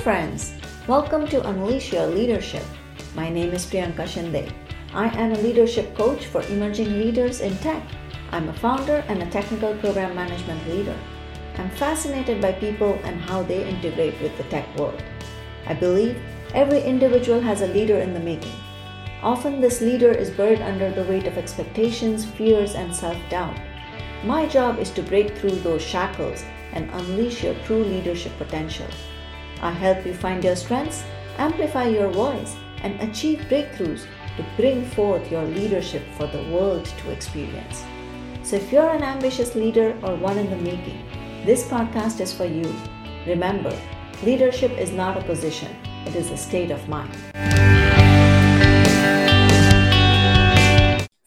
friends. Welcome to Unleash Your Leadership. My name is Priyanka Shinde. I am a leadership coach for emerging leaders in tech. I'm a founder and a technical program management leader. I'm fascinated by people and how they integrate with the tech world. I believe every individual has a leader in the making. Often, this leader is buried under the weight of expectations, fears, and self doubt. My job is to break through those shackles and unleash your true leadership potential. I help you find your strengths, amplify your voice, and achieve breakthroughs to bring forth your leadership for the world to experience. So, if you're an ambitious leader or one in the making, this podcast is for you. Remember, leadership is not a position, it is a state of mind.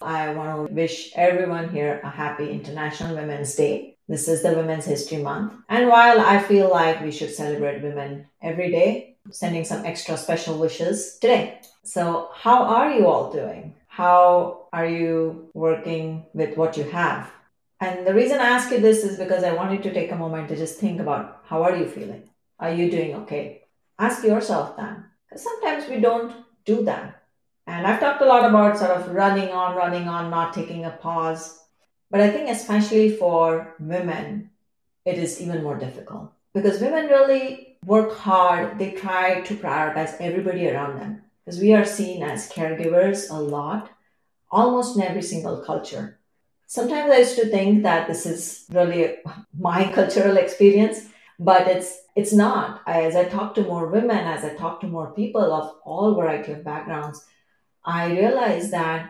I want to wish everyone here a happy International Women's Day. This is the Women's History Month. And while I feel like we should celebrate women every day, sending some extra special wishes today. So, how are you all doing? How are you working with what you have? And the reason I ask you this is because I want you to take a moment to just think about how are you feeling? Are you doing okay? Ask yourself that. Because sometimes we don't do that. And I've talked a lot about sort of running on, running on, not taking a pause. But I think, especially for women, it is even more difficult because women really work hard. They try to prioritize everybody around them because we are seen as caregivers a lot, almost in every single culture. Sometimes I used to think that this is really my cultural experience, but it's it's not. As I talk to more women, as I talk to more people of all variety of backgrounds, I realize that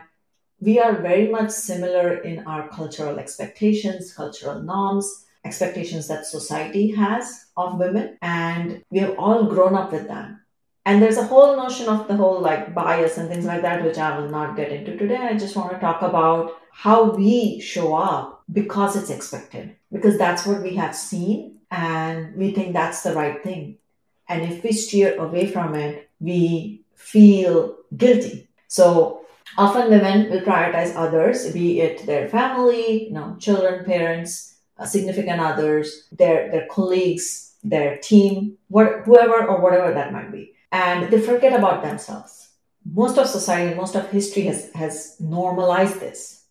we are very much similar in our cultural expectations, cultural norms, expectations that society has of women, and we have all grown up with that. And there's a whole notion of the whole like bias and things like that, which I will not get into today. I just want to talk about how we show up because it's expected, because that's what we have seen, and we think that's the right thing. And if we steer away from it, we feel guilty so often women will prioritize others, be it their family, you know, children, parents, uh, significant others, their their colleagues, their team, what, whoever or whatever that might be, and they forget about themselves. Most of society, most of history has has normalized this.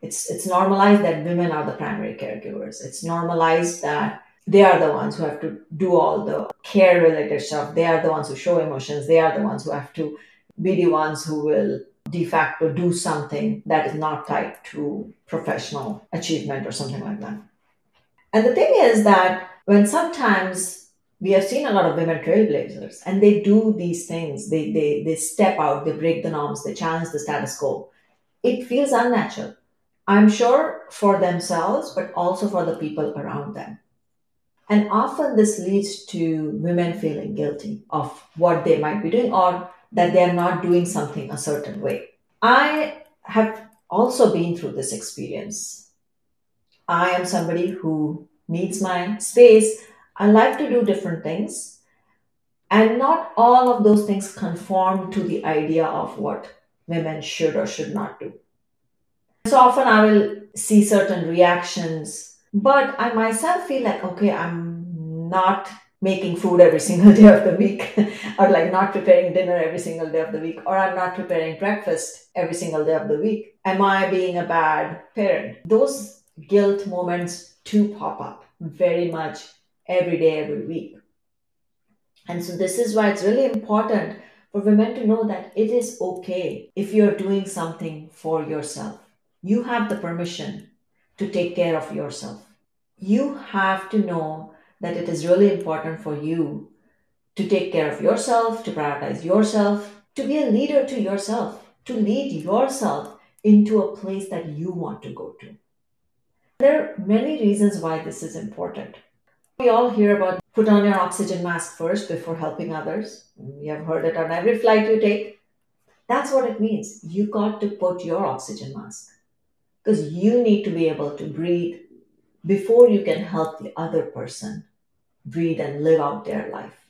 It's it's normalized that women are the primary caregivers. It's normalized that they are the ones who have to do all the care related stuff. They are the ones who show emotions. They are the ones who have to be the ones who will de facto do something that is not tied to professional achievement or something like that. And the thing is that when sometimes we have seen a lot of women trailblazers and they do these things, they, they, they step out, they break the norms, they challenge the status quo, it feels unnatural. I'm sure for themselves, but also for the people around them. And often this leads to women feeling guilty of what they might be doing or that they're not doing something a certain way. I have also been through this experience. I am somebody who needs my space. I like to do different things. And not all of those things conform to the idea of what women should or should not do. So often I will see certain reactions, but I myself feel like, okay, I'm not making food every single day of the week or like not preparing dinner every single day of the week or i'm not preparing breakfast every single day of the week. Am i being a bad parent? Those guilt moments do pop up very much every day every week. And so this is why it's really important for women to know that it is okay if you're doing something for yourself. You have the permission to take care of yourself. You have to know that it is really important for you to take care of yourself, to prioritize yourself, to be a leader to yourself, to lead yourself into a place that you want to go to. There are many reasons why this is important. We all hear about put on your oxygen mask first before helping others. We have heard it on every flight you take. That's what it means. You got to put your oxygen mask because you need to be able to breathe before you can help the other person breathe and live out their life.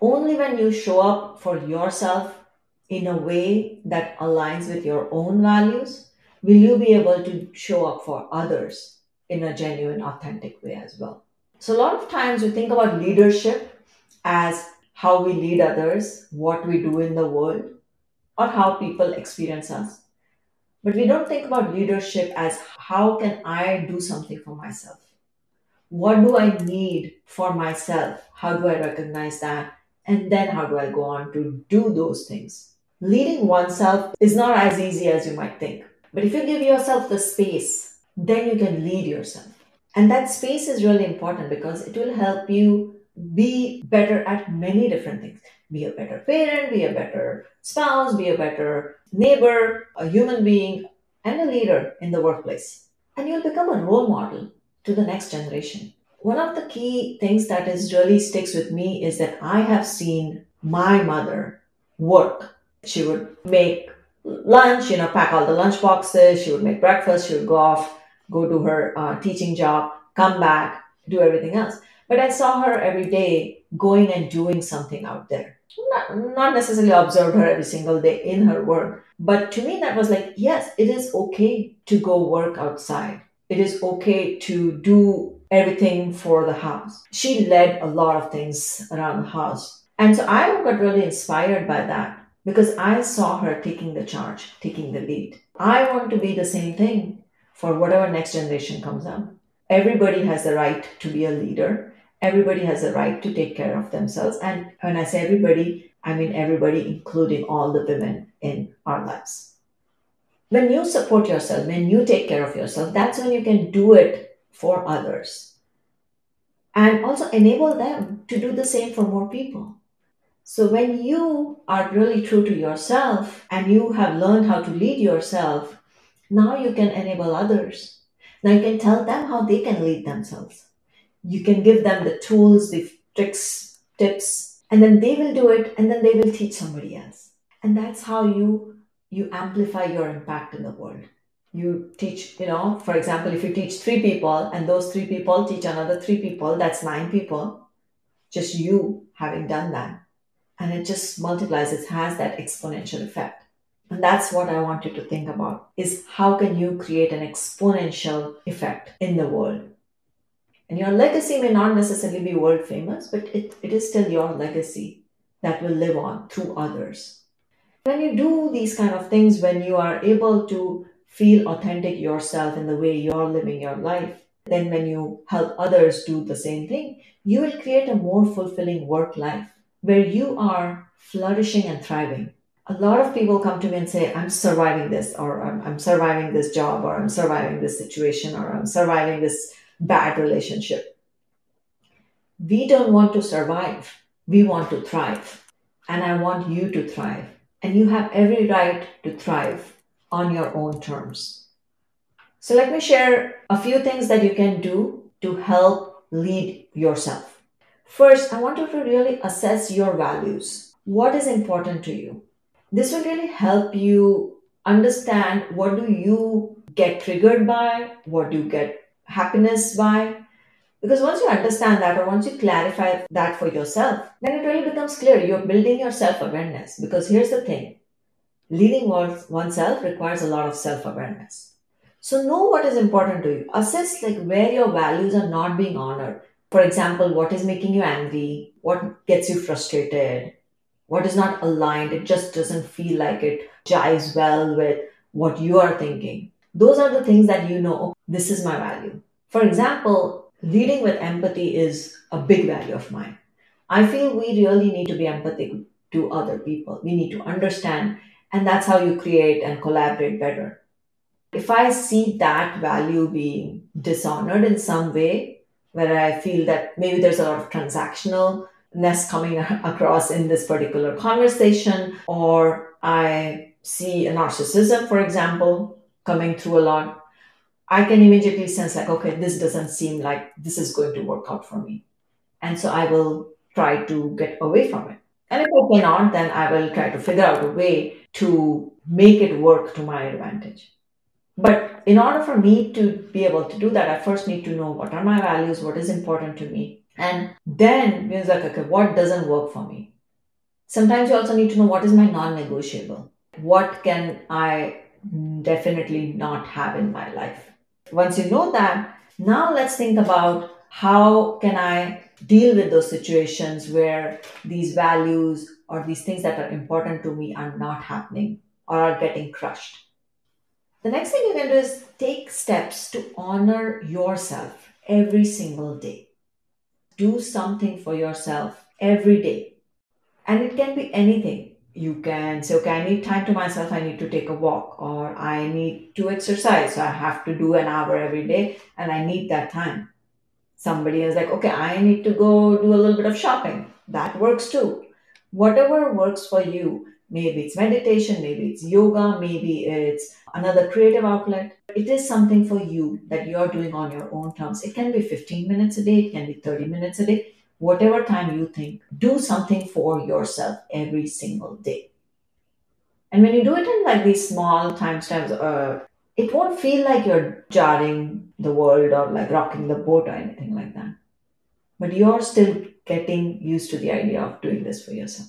Only when you show up for yourself in a way that aligns with your own values will you be able to show up for others in a genuine, authentic way as well. So, a lot of times we think about leadership as how we lead others, what we do in the world, or how people experience us. But we don't think about leadership as how can I do something for myself? What do I need for myself? How do I recognize that? And then how do I go on to do those things? Leading oneself is not as easy as you might think. But if you give yourself the space, then you can lead yourself. And that space is really important because it will help you be better at many different things. Be a better parent, be a better spouse, be a better neighbor, a human being, and a leader in the workplace. And you'll become a role model to the next generation. One of the key things that is really sticks with me is that I have seen my mother work. She would make lunch, you know, pack all the lunch boxes. She would make breakfast. She would go off, go do her uh, teaching job, come back, do everything else. But I saw her every day going and doing something out there. Not, not necessarily observed her every single day in her work. But to me, that was like, yes, it is okay to go work outside. It is okay to do everything for the house. She led a lot of things around the house. And so I got really inspired by that because I saw her taking the charge, taking the lead. I want to be the same thing for whatever next generation comes up. Everybody has the right to be a leader everybody has a right to take care of themselves. And when I say everybody, I mean everybody, including all the women in our lives. When you support yourself, when you take care of yourself, that's when you can do it for others. And also enable them to do the same for more people. So when you are really true to yourself and you have learned how to lead yourself, now you can enable others. Now you can tell them how they can lead themselves you can give them the tools, the tricks, tips, and then they will do it and then they will teach somebody else. And that's how you you amplify your impact in the world. You teach, you know, for example, if you teach three people and those three people teach another three people, that's nine people. Just you having done that. And it just multiplies, it has that exponential effect. And that's what I want you to think about is how can you create an exponential effect in the world? And your legacy may not necessarily be world famous, but it, it is still your legacy that will live on through others. When you do these kind of things, when you are able to feel authentic yourself in the way you're living your life, then when you help others do the same thing, you will create a more fulfilling work life where you are flourishing and thriving. A lot of people come to me and say, I'm surviving this, or I'm, I'm surviving this job, or I'm surviving this situation, or I'm surviving this bad relationship. We don't want to survive. We want to thrive. And I want you to thrive. And you have every right to thrive on your own terms. So let me share a few things that you can do to help lead yourself. First, I want you to really assess your values. What is important to you? This will really help you understand what do you get triggered by, what do you get happiness by? Because once you understand that or once you clarify that for yourself, then it really becomes clear. You're building your self awareness. Because here's the thing leading oneself requires a lot of self awareness. So know what is important to you. Assess like where your values are not being honored. For example, what is making you angry? What gets you frustrated? What is not aligned? It just doesn't feel like it jives well with what you are thinking. Those are the things that you know, oh, this is my value. For example, leading with empathy is a big value of mine. I feel we really need to be empathic to other people. We need to understand, and that's how you create and collaborate better. If I see that value being dishonored in some way, where I feel that maybe there's a lot of transactionalness coming across in this particular conversation, or I see a narcissism, for example, coming through a lot, I can immediately sense like, okay, this doesn't seem like this is going to work out for me. And so I will try to get away from it. And if I cannot, then I will try to figure out a way to make it work to my advantage. But in order for me to be able to do that, I first need to know what are my values, what is important to me. And then it's like, okay, what doesn't work for me? Sometimes you also need to know what is my non negotiable. What can I definitely not have in my life. Once you know that, now let's think about how can I deal with those situations where these values or these things that are important to me are not happening or are getting crushed. The next thing you can do is take steps to honor yourself every single day. Do something for yourself every day. And it can be anything. You can say, okay, I need time to myself, I need to take a walk, or I need to exercise, so I have to do an hour every day, and I need that time. Somebody is like, okay, I need to go do a little bit of shopping. That works too. Whatever works for you, maybe it's meditation, maybe it's yoga, maybe it's another creative outlet. It is something for you that you're doing on your own terms. It can be 15 minutes a day, it can be 30 minutes a day whatever time you think, do something for yourself every single day. And when you do it in like these small time stamps, uh, it won't feel like you're jarring the world or like rocking the boat or anything like that. But you're still getting used to the idea of doing this for yourself.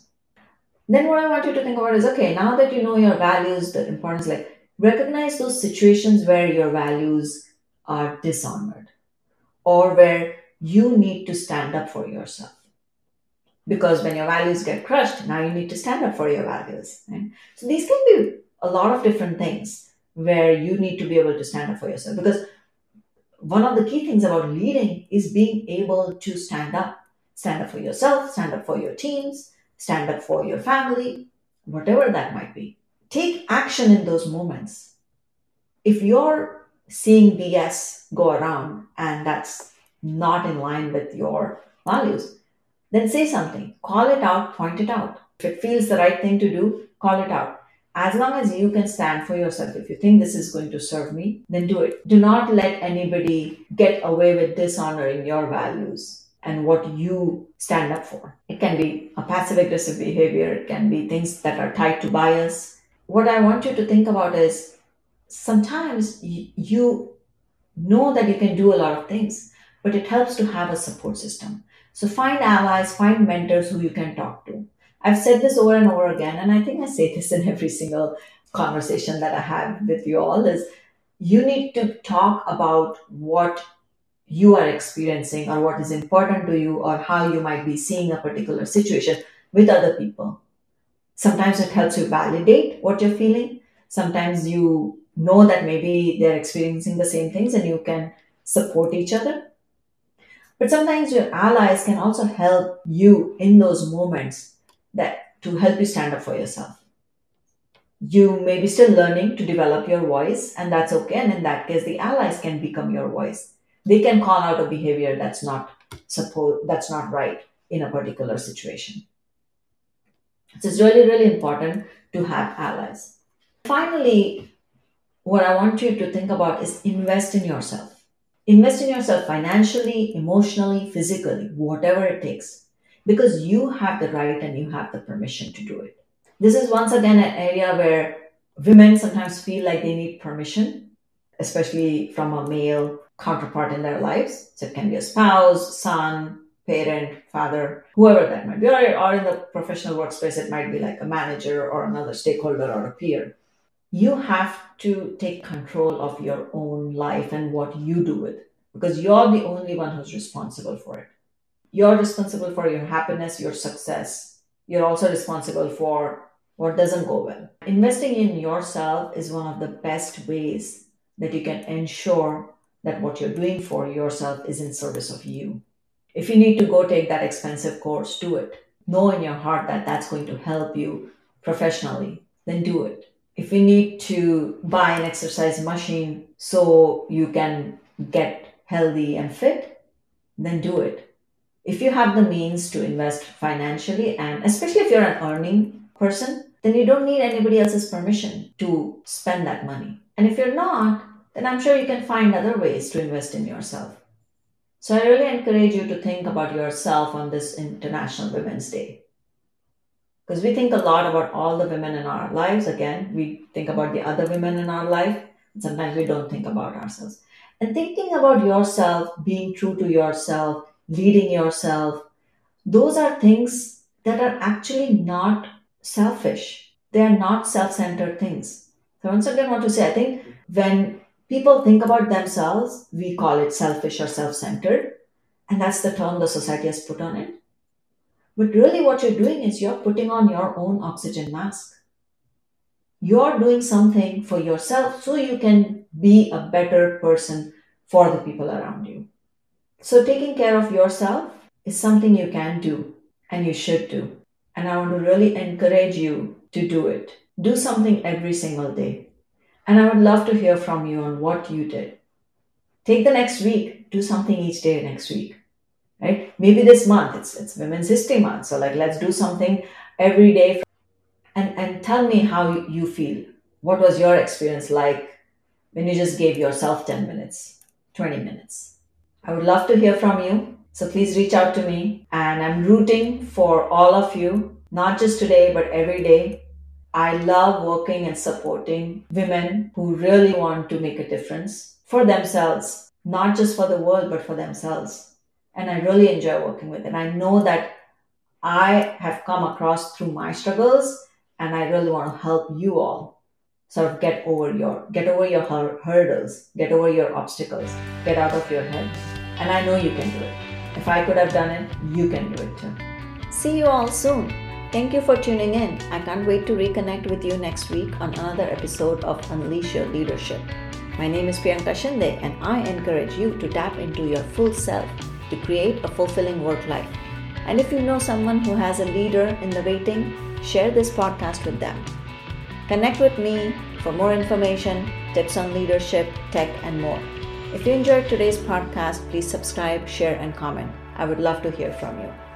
Then what I want you to think about is okay, now that you know your values, the importance, like recognize those situations where your values are dishonored or where you need to stand up for yourself. Because when your values get crushed, now you need to stand up for your values. Right? So these can be a lot of different things where you need to be able to stand up for yourself. Because one of the key things about leading is being able to stand up. Stand up for yourself, stand up for your teams, stand up for your family, whatever that might be. Take action in those moments. If you're seeing BS go around and that's not in line with your values, then say something. Call it out, point it out. If it feels the right thing to do, call it out. As long as you can stand for yourself, if you think this is going to serve me, then do it. Do not let anybody get away with dishonoring your values and what you stand up for. It can be a passive aggressive behavior, it can be things that are tied to bias. What I want you to think about is sometimes you know that you can do a lot of things, but it helps to have a support system. So find allies, find mentors who you can talk to. I've said this over and over again, and I think I say this in every single conversation that I have with you all is you need to talk about what you are experiencing or what is important to you or how you might be seeing a particular situation with other people. Sometimes it helps you validate what you're feeling. Sometimes you know that maybe they're experiencing the same things and you can support each other. But sometimes your allies can also help you in those moments that to help you stand up for yourself. You may be still learning to develop your voice, and that's okay. And in that case, the allies can become your voice. They can call out a behavior that's not support that's not right in a particular situation. So it's really, really important to have allies. Finally, what I want you to think about is invest in yourself. Invest in yourself financially, emotionally, physically, whatever it takes, because you have the right and you have the permission to do it. This is once again an area where women sometimes feel like they need permission, especially from a male counterpart in their lives. So it can be a spouse, son, parent, father, whoever that might be, or, in the professional workspace, it might be like a manager or another stakeholder or a peer you have to take control of your own life and what you do with it because you're the only one who's responsible for it. You're responsible for your happiness, your success. You're also responsible for what doesn't go well. Investing in yourself is one of the best ways that you can ensure that what you're doing for yourself is in service of you. If you need to go take that expensive course, do it. Know in your heart that that's going to help you professionally, then do it if you need to buy an exercise machine so you can get healthy and fit, then do it. If you have the means to invest financially, and especially if you're an earning person, then you don't need anybody else's permission to spend that money. And if you're not, then I'm sure you can find other ways to invest in yourself. So I really encourage you to think about yourself on this International Women's Day because we think a lot about all the women in our lives. Again, we think about the other women in our life. And sometimes we don't think about ourselves. And thinking about yourself, being true to yourself, leading yourself, those are things that are actually not selfish. They are not self centered things. So, once again, I want to say, I think when people think about themselves, we call it selfish or self centered. And that's the term the society has put on it. But really, what you're doing is you're putting on your own oxygen mask. You're doing something for yourself so you can be a better person for the people around you. So, taking care of yourself is something you can do and you should do. And I want to really encourage you to do it. Do something every single day. And I would love to hear from you on what you did. Take the next week, do something each day next week. Right? Maybe this month, it's it's Women's History Month. So like let's do something every day and, and tell me how you feel. What was your experience like when you just gave yourself 10 minutes, 20 minutes? I would love to hear from you. So please reach out to me. And I'm rooting for all of you, not just today, but every day. I love working and supporting women who really want to make a difference for themselves, not just for the world, but for themselves. And I really enjoy working with it. I know that I have come across through my struggles and I really want to help you all sort of get over your get over your hurdles, get over your obstacles, get out of your head. And I know you can do it. If I could have done it, you can do it too. See you all soon. Thank you for tuning in. I can't wait to reconnect with you next week on another episode of Unleash Your Leadership. My name is Priyanka Shinde, and I encourage you to tap into your full self to create a fulfilling work life. And if you know someone who has a leader in the waiting, share this podcast with them. Connect with me for more information, tips on leadership, tech, and more. If you enjoyed today's podcast, please subscribe, share, and comment. I would love to hear from you.